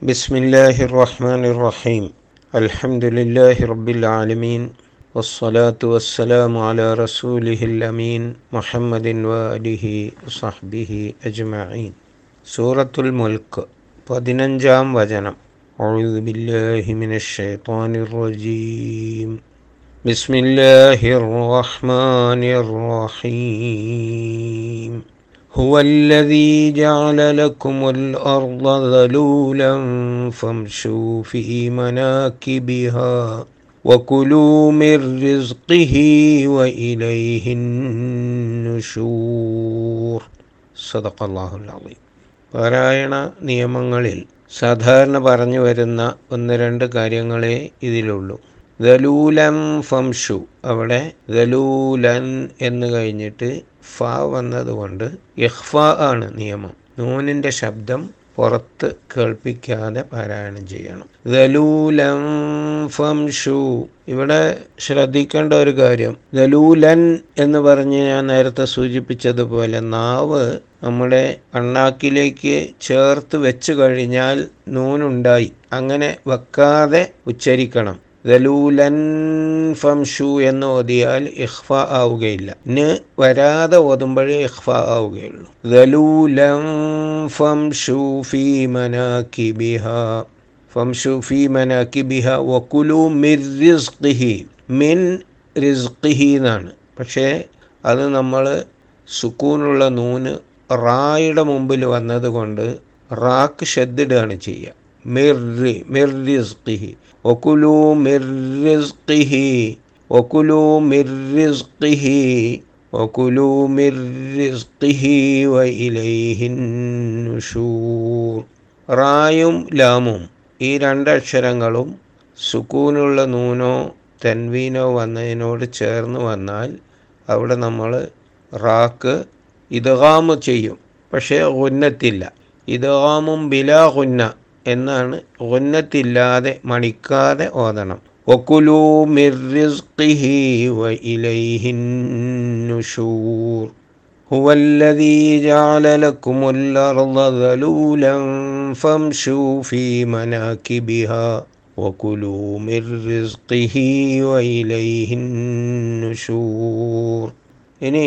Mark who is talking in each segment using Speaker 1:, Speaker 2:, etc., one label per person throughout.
Speaker 1: بسم الله الرحمن الرحيم الحمد لله رب العالمين والصلاة والسلام على رسوله الأمين محمد وآله وصحبه أجمعين سورة الملك പതിനഞ്ചാം വചനം أعوذ بالله من الشيطان الرجيم بسم الله الرحمن الرحيم هو الذي جعل لكم الأرض ذلولا فامشوا في مناكبها وكلوا من رزقه وإليه النشور صدق الله العظيم പാരായണ നിയമങ്ങളിൽ സാധാരണ പറഞ്ഞു വരുന്ന ഒന്ന് രണ്ട് കാര്യങ്ങളെ ഇതിലുള്ളൂ ദലൂലം ഫംഷു അവിടെ ദലൂലൻ എന്ന് കഴിഞ്ഞിട്ട് ഫ വന്നതുകൊണ്ട് ഇഹ്ഫ ആണ് നിയമം. നൂനിന്റെ ശബ്ദം പുറത്ത് കേൾപ്പിക്കാതെ പാരായണം ചെയ്യണം. ദലൂലം ഫംഷു. ഇവിടെ ശ്രദ്ധിക്കേണ്ട ഒരു കാര്യം. ദലൂലൻ എന്ന് പറഞ്ഞ് ഞാൻ നേരത്തെ സൂചിപ്പിച്ചതുപോലെ നാവ് നമ്മുടെ അണ്ണാക്കിലേക്ക് ചേർത്ത് വെച്ച് കഴിഞ്ഞാൽ നൂനുണ്ടായി. അങ്ങനെ വെക്കാതെ ഉച്ചരിക്കണം. ദലൂലൻ ഫംഷു എന്ന് ഓതിയാൽ ഇഹ്ഫ ആവുകയില്ല. ന് വരാതെ ഓതുമ്പോഴേ ഇഹ്ഫ ആവുകയുള്ളൂ. ദലൂലൻ ഫംഷു ഫീ മനാകിബിഹ. ഫംഷു ഫീ മനാകിബിഹ. വക്കുലു മിർ റിസ്ഖിഹി. മിൻ റിസ്ഖിഹി എന്നാണ്. പക്ഷേ അത് നമ്മൾ സുക്കൂനുള്ള നൂന് റായുടെ മുമ്പിൽ വന്നതുകൊണ്ട് റാക്ക് ഷെദ്ദിടുകയാണ് ചെയ്യുക. മിർറി മിർറിസ്ഖിഹി ഒക്കുലു മിർറിസ്ഖിഹി ഒക്കുലു മിർറിസ്ഖിഹി ഒക്കുലു മിർറിസ്ഖിഹി വ ഇലൈഹിൻ നുഷൂർ. റായും ലാമും ഈ രണ്ടക്ഷരങ്ങളും സുക്കൂനുള്ള നൂനോ തൻവീനോ വന്നതിനോട് ചേർന്ന് വന്നാൽ അവിടെ നമ്മൾ റാക്ക് ഇദ്ഗാമ് ചെയ്യും. പക്ഷേ ഉന്നത്തില്ല ഇദ്ഗാമും ബിലാ ഉന്ന എന്നാണ് ഉന്നത്തില്ലാതെ മണിക്കാതെ ഓതണം ഒക്കുലു മിർറിസ്ഖിഹി വ ഇലൈഹിൻ നുഷൂർ هو الذي جعل لكم الأرض ذلولا فامشوا في مناكبها وكلوا من رزقه وإليه النشور ഇനി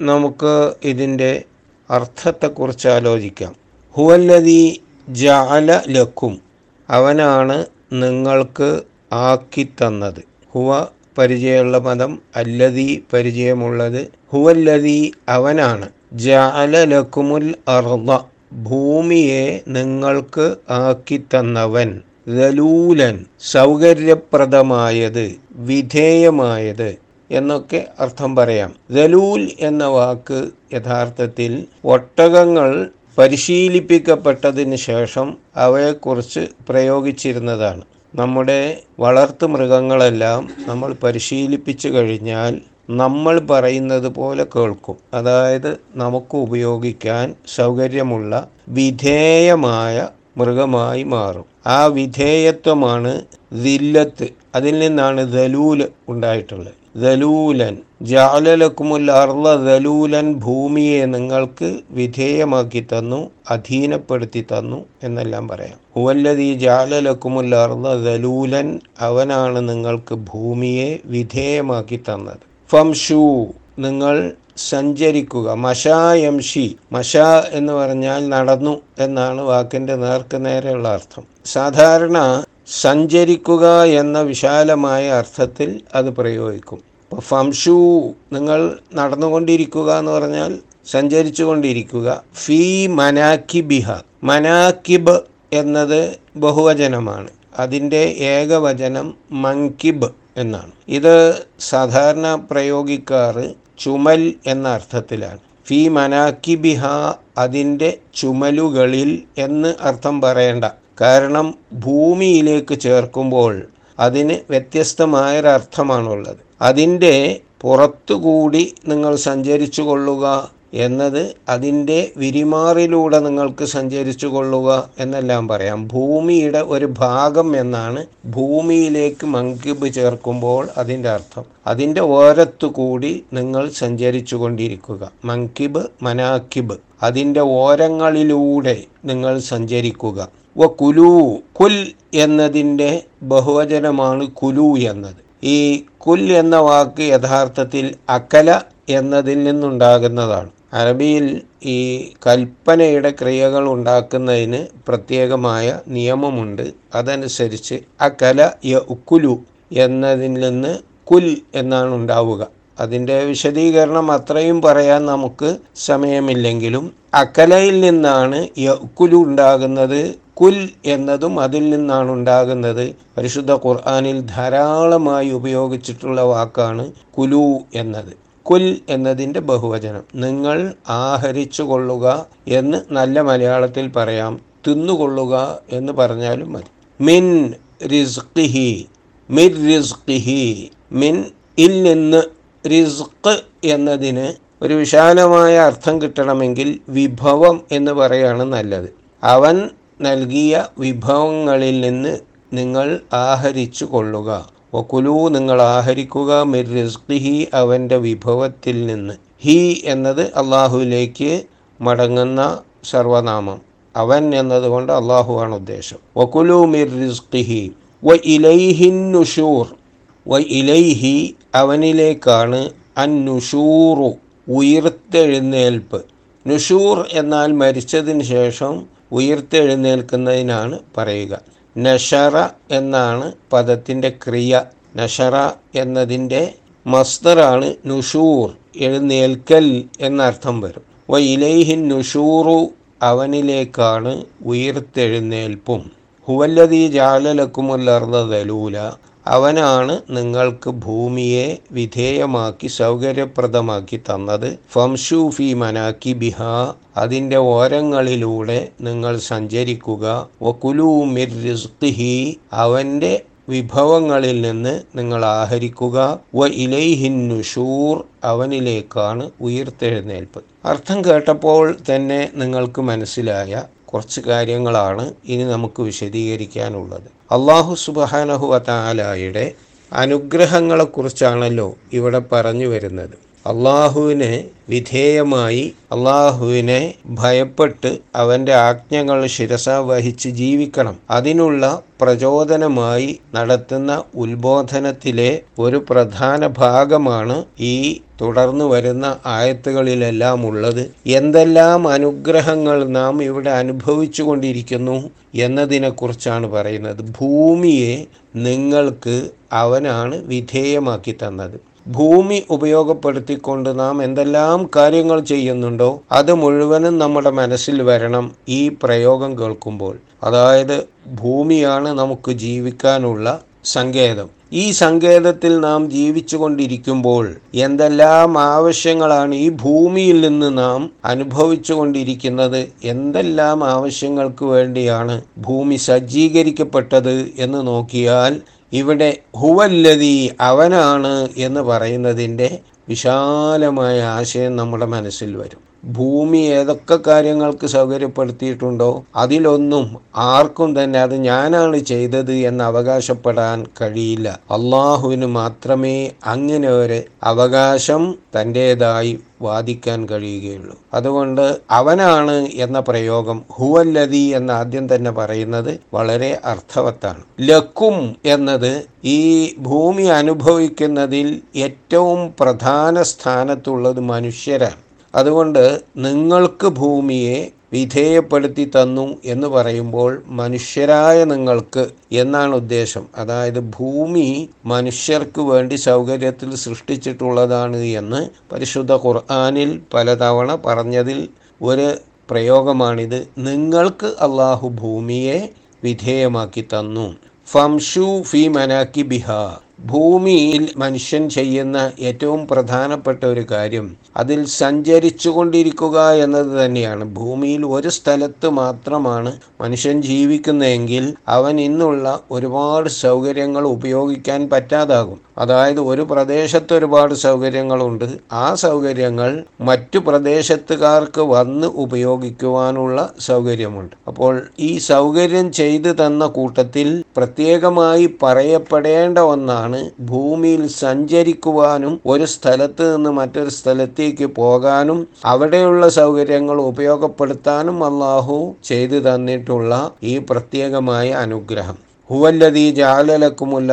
Speaker 1: നമുക്ക് ഇതിൻ്റെ അർത്ഥത്തെക്കുറിച്ച് ആലോചിക്കാം ഹുവല്ലതി ജാല ലക്കും. അവനാണ് നിങ്ങൾക്ക് ആക്കി തന്നത്. ഹുവ പരിചയമുള്ള പദം അല്ലതി പരിചയമുള്ളത്. ഹുവല്ലതി അവനാണ്. ജഅല ലക്കുമുൽ അർദ. ഭൂമിയെ നിങ്ങൾക്ക് ആക്കി തന്നവൻ. ദലൂലൻ. സൗകര്യപ്രദമായത്. വിധേയമായത്. എന്നൊക്കെ അർത്ഥം പറയാം. ദലൂൽ എന്ന വാക്ക് യഥാർത്ഥത്തിൽ ഒട്ടകങ്ങൾ പരിശീലിപ്പിക്കപ്പെട്ടതിന് ശേഷം അവയെക്കുറിച്ച് പ്രയോഗിച്ചിരുന്നതാണ്. നമ്മുടെ വളർത്തു മൃഗങ്ങളെല്ലാം നമ്മൾ പരിശീലിപ്പിച്ചു കഴിഞ്ഞാൽ നമ്മൾ പറയുന്നത് പോലെ കേൾക്കും. അതായത് നമുക്ക് ഉപയോഗിക്കാൻ സൗകര്യമുള്ള വിധേയമായ മൃഗമായി മാറും. ആ വിധേയത്വമാണ് ദില്ലത്ത് അതിൽ നിന്നാണ് ദലൂൽ ഉണ്ടായിട്ടുള്ളത്. ദലൂലൻ ജാലലക്കുമുൽ അർള ദലൂലൻ ഭൂമിയെ നിങ്ങൾക്ക് വിധേയമാക്കി തന്നു അധീനപ്പെടുത്തി തന്നു എന്നെല്ലാം പറയാം. ഹുവല്ലതി ജാലലക്കുമുൽ അർള ദലൂലൻ അവനാണ് നിങ്ങൾക്ക് ഭൂമിയെ വിധേയമാക്കി തന്നത്. ഫംഷു നിങ്ങൾ സഞ്ചരിക്കുക. മഷായംഷി മഷ എന്ന് പറഞ്ഞാൽ നടന്നു എന്നാണ് വാക്കിന്റെ നേർക്ക് നേരെയുള്ള അർത്ഥം. സാധാരണ സഞ്ചരിക്കുക എന്ന വിശാലമായ അർത്ഥത്തിൽ അത് പ്രയോഗിക്കും. ഇപ്പോൾ ഫംഷു നിങ്ങൾ നടന്നുകൊണ്ടിരിക്കുക എന്ന് പറഞ്ഞാൽ സഞ്ചരിച്ചു കൊണ്ടിരിക്കുക ഫീ മനാക്കിബിഹ. മനാക്കിബ് എന്നത് ബഹുവചനമാണ്. അതിന്റെ ഏകവചനം മങ്കിബ് എന്നാണ്. ഇത് സാധാരണ പ്രയോഗിക്കാറ് ചുമൽ എന്ന അർത്ഥത്തിലാണ്. ഫീ മനാക്കിബിഹ അതിന്റെ ചുമലുകളിൽ എന്ന് അർത്ഥം പറയേണ്ട. കാരണം ഭൂമിയിലേക്ക് ചേർക്കുമ്പോൾ അതിന് വ്യത്യസ്തമായൊരർത്ഥമാണുള്ളത്. അതിന്റെ പുറത്തുകൂടി നിങ്ങൾ സഞ്ചരിച്ചു കൊള്ളുക എന്നത് അതിന്റെ വിരിമാറിലൂടെ നിങ്ങൾക്ക് സഞ്ചരിച്ചു കൊള്ളുക എന്നെല്ലാം പറയാം. ഭൂമിയുടെ ഒരു ഭാഗം എന്നാണ് ഭൂമിയിലേക്ക് മങ്കിബ് ചേർക്കുമ്പോൾ അതിന്റെ അർത്ഥം. അതിന്റെ ഓരത്തു കൂടി നിങ്ങൾ സഞ്ചരിച്ചു കൊണ്ടിരിക്കുക മങ്കിബ് മനാക്കിബ്. അതിന്റെ ഓരങ്ങളിലൂടെ നിങ്ങൾ സഞ്ചരിക്കുക. വ കുലു കുൽ എന്നതിന്റെ ബഹുവചനമാണ് കുലു എന്നത്. ഈ കുൽ എന്ന വാക്ക് യഥാർത്ഥത്തിൽ അക്കല എന്നതിൽ നിന്നുണ്ടാകുന്നതാണ്. അറബിയിൽ ഈ കൽപ്പനയുടെ ക്രിയകൾ ഉണ്ടാക്കുന്നതിന് പ്രത്യേകമായ നിയമമുണ്ട്. അതനുസരിച്ച് അക്കല യ ഉക്കുലു എന്നതിൽ നിന്ന് കുൽ എന്നാണ് ഉണ്ടാവുക. അതിന്റെ വിശദീകരണം അത്രയും പറയാൻ നമുക്ക് സമയമില്ലെങ്കിലും അക്കലയിൽ നിന്നാണ് യക്കുലു കുൽ എന്നതും അതിൽ നിന്നാണ് ഉണ്ടാകുന്നത്. പരിശുദ്ധ ഖുർആാനിൽ ധാരാളമായി ഉപയോഗിച്ചിട്ടുള്ള വാക്കാണ് കുലു എന്നത്. കുൽ എന്നതിന്റെ ബഹുവചനം. നിങ്ങൾ ആഹരിച്ചു കൊള്ളുക എന്ന് നല്ല മലയാളത്തിൽ പറയാം. തിന്നുകൊള്ളുക എന്ന് പറഞ്ഞാലും മതി. മിൻ റിസ്ഖിഹി മിർ റിസ്ഖിഹി മിൻ ഇൽ നിന്ന് റിസ്ഖ് എന്നതിന് ഒരു വിശാലമായ അർത്ഥം കിട്ടണമെങ്കിൽ വിഭവം എന്ന് പറയാണ് നല്ലത്. അവൻ നൽകിയ വിഭവങ്ങളിൽ നിന്ന് നിങ്ങൾ ആഹരിച്ചു കൊള്ളുക. ഒക്കുലു നിങ്ങൾ ആഹരിക്കുക മിർ റിസ്ഖിഹി അവന്റെ വിഭവത്തിൽ നിന്ന്. ഹി എന്നത് അള്ളാഹുവിലേക്ക് മടങ്ങുന്ന സർവനാമം. അവൻ എന്നതുകൊണ്ട് അള്ളാഹുവാണ് ഉദ്ദേശം. ഒക്കുലു മിർ റിസ്ഖിഹി. വ ഇലൈഹിൻ നുഷൂർ. വ അവനിലേക്കാണ് അൻ നുഷൂറു ഉയർത്തെഴുന്നേൽപ്പ്. നുഷൂർ എന്നാൽ മരിച്ചതിന് ശേഷം ഉയർത്തെഴുന്നേൽക്കുന്നതിനാണ് പറയുക. നഷറ എന്നാണ് പദത്തിന്റെ ക്രിയ. നഷറ എന്നതിന്റെ മസ്തറാണ് നുഷൂർ എഴുന്നേൽക്കൽ എന്നർത്ഥം വരും. വ ഇലൈഹിൻ നുഷൂറു അവനിലേക്കാണ് ഉയർത്തെഴുന്നേൽപ്പും. ഹുവല്ലതി ജാലലക്കുമുല്ലർന്ന ദലൂല അവനാണ് നിങ്ങൾക്ക് ഭൂമിയെ വിധേയമാക്കി സൗകര്യപ്രദമാക്കി തന്നത്. ഫംഷൂഫി മനാക്കി ബിഹ. അതിന്റെ ഓരങ്ങളിലൂടെ നിങ്ങൾ സഞ്ചരിക്കുക. വകുലു മിർ അവന്റെ വിഭവങ്ങളിൽ നിന്ന് നിങ്ങൾ ആഹരിക്കുക. വ ഇലൈഹിൻ അവനിലേക്കാണ് ഉയർത്തെഴുന്നേൽപ്പ്. അർത്ഥം കേട്ടപ്പോൾ തന്നെ നിങ്ങൾക്ക് മനസ്സിലായ കുറച്ച് കാര്യങ്ങളാണ് ഇനി നമുക്ക് വിശദീകരിക്കാനുള്ളത്. അള്ളാഹു സുബാനഹുവത്താലായുടെ അനുഗ്രഹങ്ങളെക്കുറിച്ചാണല്ലോ ഇവിടെ പറഞ്ഞു വരുന്നത്. അള്ളാഹുവിന് വിധേയമായി അള്ളാഹുവിനെ ഭയപ്പെട്ട് അവന്റെ ആജ്ഞകൾ ശിരസ വഹിച്ച് ജീവിക്കണം. അതിനുള്ള പ്രചോദനമായി നടത്തുന്ന ഉത്ബോധനത്തിലെ ഒരു പ്രധാന ഭാഗമാണ് ഈ തുടർന്നു വരുന്ന ആയത്തുകളിലെല്ലാം ഉള്ളത്. എന്തെല്ലാം അനുഗ്രഹങ്ങൾ നാം ഇവിടെ അനുഭവിച്ചു കൊണ്ടിരിക്കുന്നു എന്നതിനെക്കുറിച്ചാണ് പറയുന്നത്. ഭൂമിയെ നിങ്ങൾക്ക് അവനാണ് വിധേയമാക്കി തന്നത്. ഭൂമി ഉപയോഗപ്പെടുത്തിക്കൊണ്ട് നാം എന്തെല്ലാം കാര്യങ്ങൾ ചെയ്യുന്നുണ്ടോ അത് മുഴുവനും നമ്മുടെ മനസ്സിൽ വരണം ഈ പ്രയോഗം കേൾക്കുമ്പോൾ. അതായത് ഭൂമിയാണ് നമുക്ക് ജീവിക്കാനുള്ള സങ്കേതം. ഈ സങ്കേതത്തിൽ നാം ജീവിച്ചു കൊണ്ടിരിക്കുമ്പോൾ എന്തെല്ലാം ആവശ്യങ്ങളാണ് ഈ ഭൂമിയിൽ നിന്ന് നാം അനുഭവിച്ചു കൊണ്ടിരിക്കുന്നത് എന്തെല്ലാം ആവശ്യങ്ങൾക്ക് വേണ്ടിയാണ് ഭൂമി സജ്ജീകരിക്കപ്പെട്ടത് എന്ന് നോക്കിയാൽ ഇവിടെ ഹുവല്ലതി അവനാണ് എന്ന് പറയുന്നതിന്റെ വിശാലമായ ആശയം നമ്മുടെ മനസ്സിൽ വരും. ഭൂമി ഏതൊക്കെ കാര്യങ്ങൾക്ക് സൗകര്യപ്പെടുത്തിയിട്ടുണ്ടോ അതിലൊന്നും ആർക്കും തന്നെ അത് ഞാനാണ് ചെയ്തത് എന്ന് അവകാശപ്പെടാൻ കഴിയില്ല. അള്ളാഹുവിന് മാത്രമേ അങ്ങനെ ഒരു അവകാശം തന്റേതായി വാദിക്കാൻ കഴിയുകയുള്ളൂ. അതുകൊണ്ട് അവനാണ് എന്ന പ്രയോഗം ഹുവല്ലതി എന്ന് ആദ്യം തന്നെ പറയുന്നത് വളരെ അർത്ഥവത്താണ്. ലക്കും എന്നത് ഈ ഭൂമി അനുഭവിക്കുന്നതിൽ ഏറ്റവും പ്രധാന സ്ഥാനത്തുള്ളത് മനുഷ്യരാണ്. അതുകൊണ്ട് നിങ്ങൾക്ക് ഭൂമിയെ വിധേയപ്പെടുത്തി തന്നു എന്ന് പറയുമ്പോൾ മനുഷ്യരായ നിങ്ങൾക്ക് എന്നാണ് ഉദ്ദേശം. അതായത് ഭൂമി മനുഷ്യർക്ക് വേണ്ടി സൗകര്യത്തിൽ സൃഷ്ടിച്ചിട്ടുള്ളതാണ് എന്ന് പരിശുദ്ധ ഖുർആാനിൽ പലതവണ പറഞ്ഞതിൽ ഒരു പ്രയോഗമാണിത്. നിങ്ങൾക്ക് അള്ളാഹു ഭൂമിയെ വിധേയമാക്കി തന്നു. ഫംഷു ഫി മനാക്കി ബിഹ ഭൂമിയിൽ മനുഷ്യൻ ചെയ്യുന്ന ഏറ്റവും പ്രധാനപ്പെട്ട ഒരു കാര്യം അതിൽ സഞ്ചരിച്ചു കൊണ്ടിരിക്കുക എന്നത് തന്നെയാണ്. ഭൂമിയിൽ ഒരു സ്ഥലത്ത് മാത്രമാണ് മനുഷ്യൻ ജീവിക്കുന്നതെങ്കിൽ അവൻ ഇന്നുള്ള ഒരുപാട് സൗകര്യങ്ങൾ ഉപയോഗിക്കാൻ പറ്റാതാകും. അതായത് ഒരു പ്രദേശത്ത് ഒരുപാട് സൗകര്യങ്ങളുണ്ട്. ആ സൗകര്യങ്ങൾ മറ്റു പ്രദേശത്തുകാർക്ക് വന്ന് ഉപയോഗിക്കുവാനുള്ള സൗകര്യമുണ്ട്. അപ്പോൾ ഈ സൗകര്യം ചെയ്തു തന്ന കൂട്ടത്തിൽ പ്രത്യേകമായി പറയപ്പെടേണ്ട ഒന്നാണ് ഭൂമിയിൽ സഞ്ചരിക്കുവാനും ഒരു സ്ഥലത്ത് നിന്ന് മറ്റൊരു സ്ഥലത്തേക്ക് പോകാനും അവിടെയുള്ള സൗകര്യങ്ങൾ ഉപയോഗപ്പെടുത്താനും അള്ളാഹു ചെയ്തു തന്നിട്ടുള്ള ഈ പ്രത്യേകമായ അനുഗ്രഹം. ഹുവല്ലദീ ജാലലക്കുമുൽ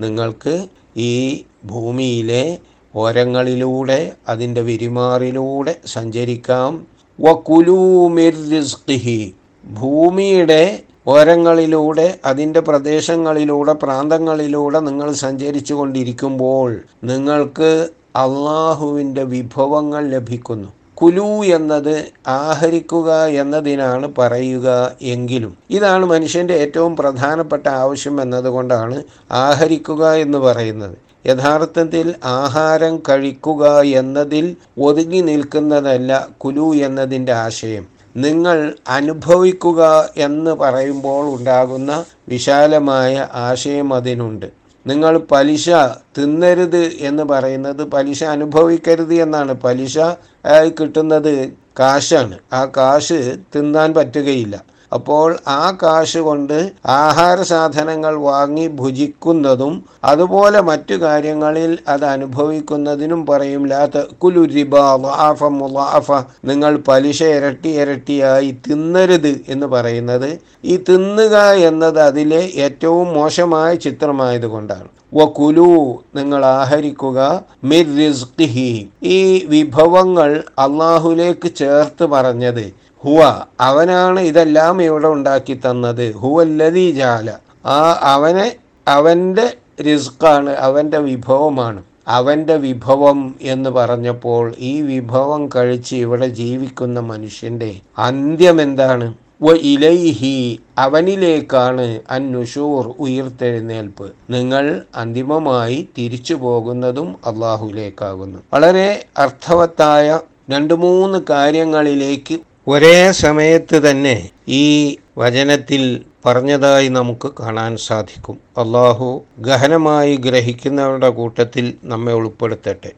Speaker 1: നിങ്ങൾക്ക് ഈ ഭൂമിയിലെ ഓരങ്ങളിലൂടെ അതിന്റെ വിരിമാറിലൂടെ സഞ്ചരിക്കാം. വക്കുലൂമിർഹി ഭൂമിയുടെ ഓരങ്ങളിലൂടെ അതിന്റെ പ്രദേശങ്ങളിലൂടെ പ്രാന്തങ്ങളിലൂടെ നിങ്ങൾ സഞ്ചരിച്ചു കൊണ്ടിരിക്കുമ്പോൾ നിങ്ങൾക്ക് അള്ളാഹുവിന്റെ വിഭവങ്ങൾ ലഭിക്കുന്നു. കുലു എന്നത് ആഹരിക്കുക എന്നതിനാണ് പറയുക എങ്കിലും. ഇതാണ് മനുഷ്യന്റെ ഏറ്റവും പ്രധാനപ്പെട്ട ആവശ്യം എന്നതുകൊണ്ടാണ് ആഹരിക്കുക എന്ന് പറയുന്നത്. യഥാർത്ഥത്തിൽ ആഹാരം കഴിക്കുക എന്നതിൽ ഒതുങ്ങി നിൽക്കുന്നതല്ല കുലു എന്നതിന്റെ ആശയം. നിങ്ങൾ അനുഭവിക്കുക എന്ന് പറയുമ്പോൾ ഉണ്ടാകുന്ന വിശാലമായ ആശയം അതിനുണ്ട്. നിങ്ങൾ പലിശ തിന്നരുത് എന്ന് പറയുന്നത് പലിശ അനുഭവിക്കരുത് എന്നാണ്. പലിശ കിട്ടുന്നത് കാശാണ്. ആ കാശ് തിന്നാൻ പറ്റുകയില്ല. അപ്പോൾ ആ കാശ് കൊണ്ട് ആഹാര സാധനങ്ങൾ വാങ്ങി ഭുജിക്കുന്നതും അതുപോലെ മറ്റു കാര്യങ്ങളിൽ അത് അനുഭവിക്കുന്നതിനും പറയും ലാത്ത കുലുരിബ വാഫ മുലാഫ നിങ്ങൾ പലിശ ഇരട്ടി ഇരട്ടിയായി തിന്നരുത് എന്ന് പറയുന്നത് ഈ തിന്നുക എന്നത് അതിലെ ഏറ്റവും മോശമായ ചിത്രമായതുകൊണ്ടാണ്. വകുലു നിങ്ങൾ ആഹരിക്കുക മിർ റിസ്ഖിഹി. ഈ വിഭവങ്ങൾ അള്ളാഹുലേക്ക് ചേർത്ത് പറഞ്ഞത് ഹുവ അവനാണ് ഇതെല്ലാം ഇവിടെ ഉണ്ടാക്കി തന്നത്. ഹുവല്ലതി ജാല. ആ അവനെ അവന്റെ റിസ്ക്കാണ് അവന്റെ വിഭവമാണ്. അവന്റെ വിഭവം എന്ന് പറഞ്ഞപ്പോൾ ഈ വിഭവം കഴിച്ച് ഇവിടെ ജീവിക്കുന്ന മനുഷ്യന്റെ അന്ത്യം എന്താണ്? വ ഇലൈഹി അവനിലേക്കാണ് അന്നുഷൂർ ഉയർത്തെഴുന്നേൽപ്പ്. നിങ്ങൾ അന്തിമമായി തിരിച്ചു പോകുന്നതും അള്ളാഹുലേക്കാകുന്നു വളരെ അർത്ഥവത്തായ രണ്ട് മൂന്ന് കാര്യങ്ങളിലേക്ക് ഒരേ സമയത്ത് തന്നെ ഈ വചനത്തിൽ പറഞ്ഞതായി നമുക്ക് കാണാൻ സാധിക്കും. അള്ളാഹു ഗഹനമായി ഗ്രഹിക്കുന്നവരുടെ കൂട്ടത്തിൽ നമ്മെ ഉൾപ്പെടുത്തട്ടെ.